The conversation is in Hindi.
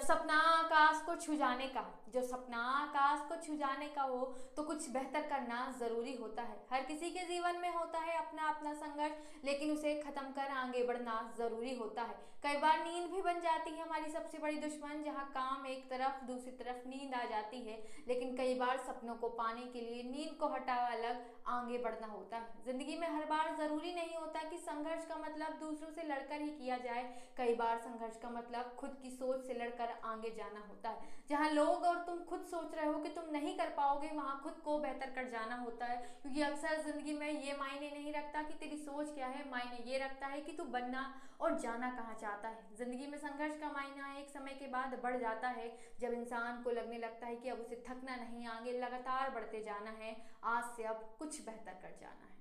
जब सपना आकाश को छू जाने का, जब सपना आकाश को छू जाने का हो तो कुछ बेहतर करना ज़रूरी होता है। हर किसी के जीवन में होता है अपना अपना संघर्ष, लेकिन ख़त्म कर, आगे बढ़ना ज़रूरी होता है। कई बार नींद भी बन जाती है हमारी सबसे बड़ी दुश्मन, जहाँ काम एक तरफ़, दूसरी तरफ़ नींद आ जाती है। लेकिन कई बार सपनों को पाने के लिए नींद को हटा अलग, आगे बढ़ना होता है। ज़िंदगी में हर बार ज़रूरी नहीं होता कि संघर्ष का मतलब दूसरों से लड़कर ही किया जाए। कई बार संघर्ष का मतलब खुद की सोच से लड़कर आगे जाना होता है। जहाँ लोग और तुम खुद सोच रहे हो कि तुम नहीं कर पाओगे, वहाँ खुद को बेहतर कर जाना होता है। क्योंकि अक्सर ज़िंदगी में ये मायने नहीं रखता कि तेरी सोच क्या है, मायने ये रखता है कि तू बनना और जाना कहाँ चाहता है। ज़िंदगी में संघर्ष का मायना एक समय के बाद बढ़ जाता है, जब इंसान को लगने लगता है कि अब उसे थकना नहीं, आगे लगातार बढ़ते जाना है, आज से अब कुछ बेहतर कर जाना है।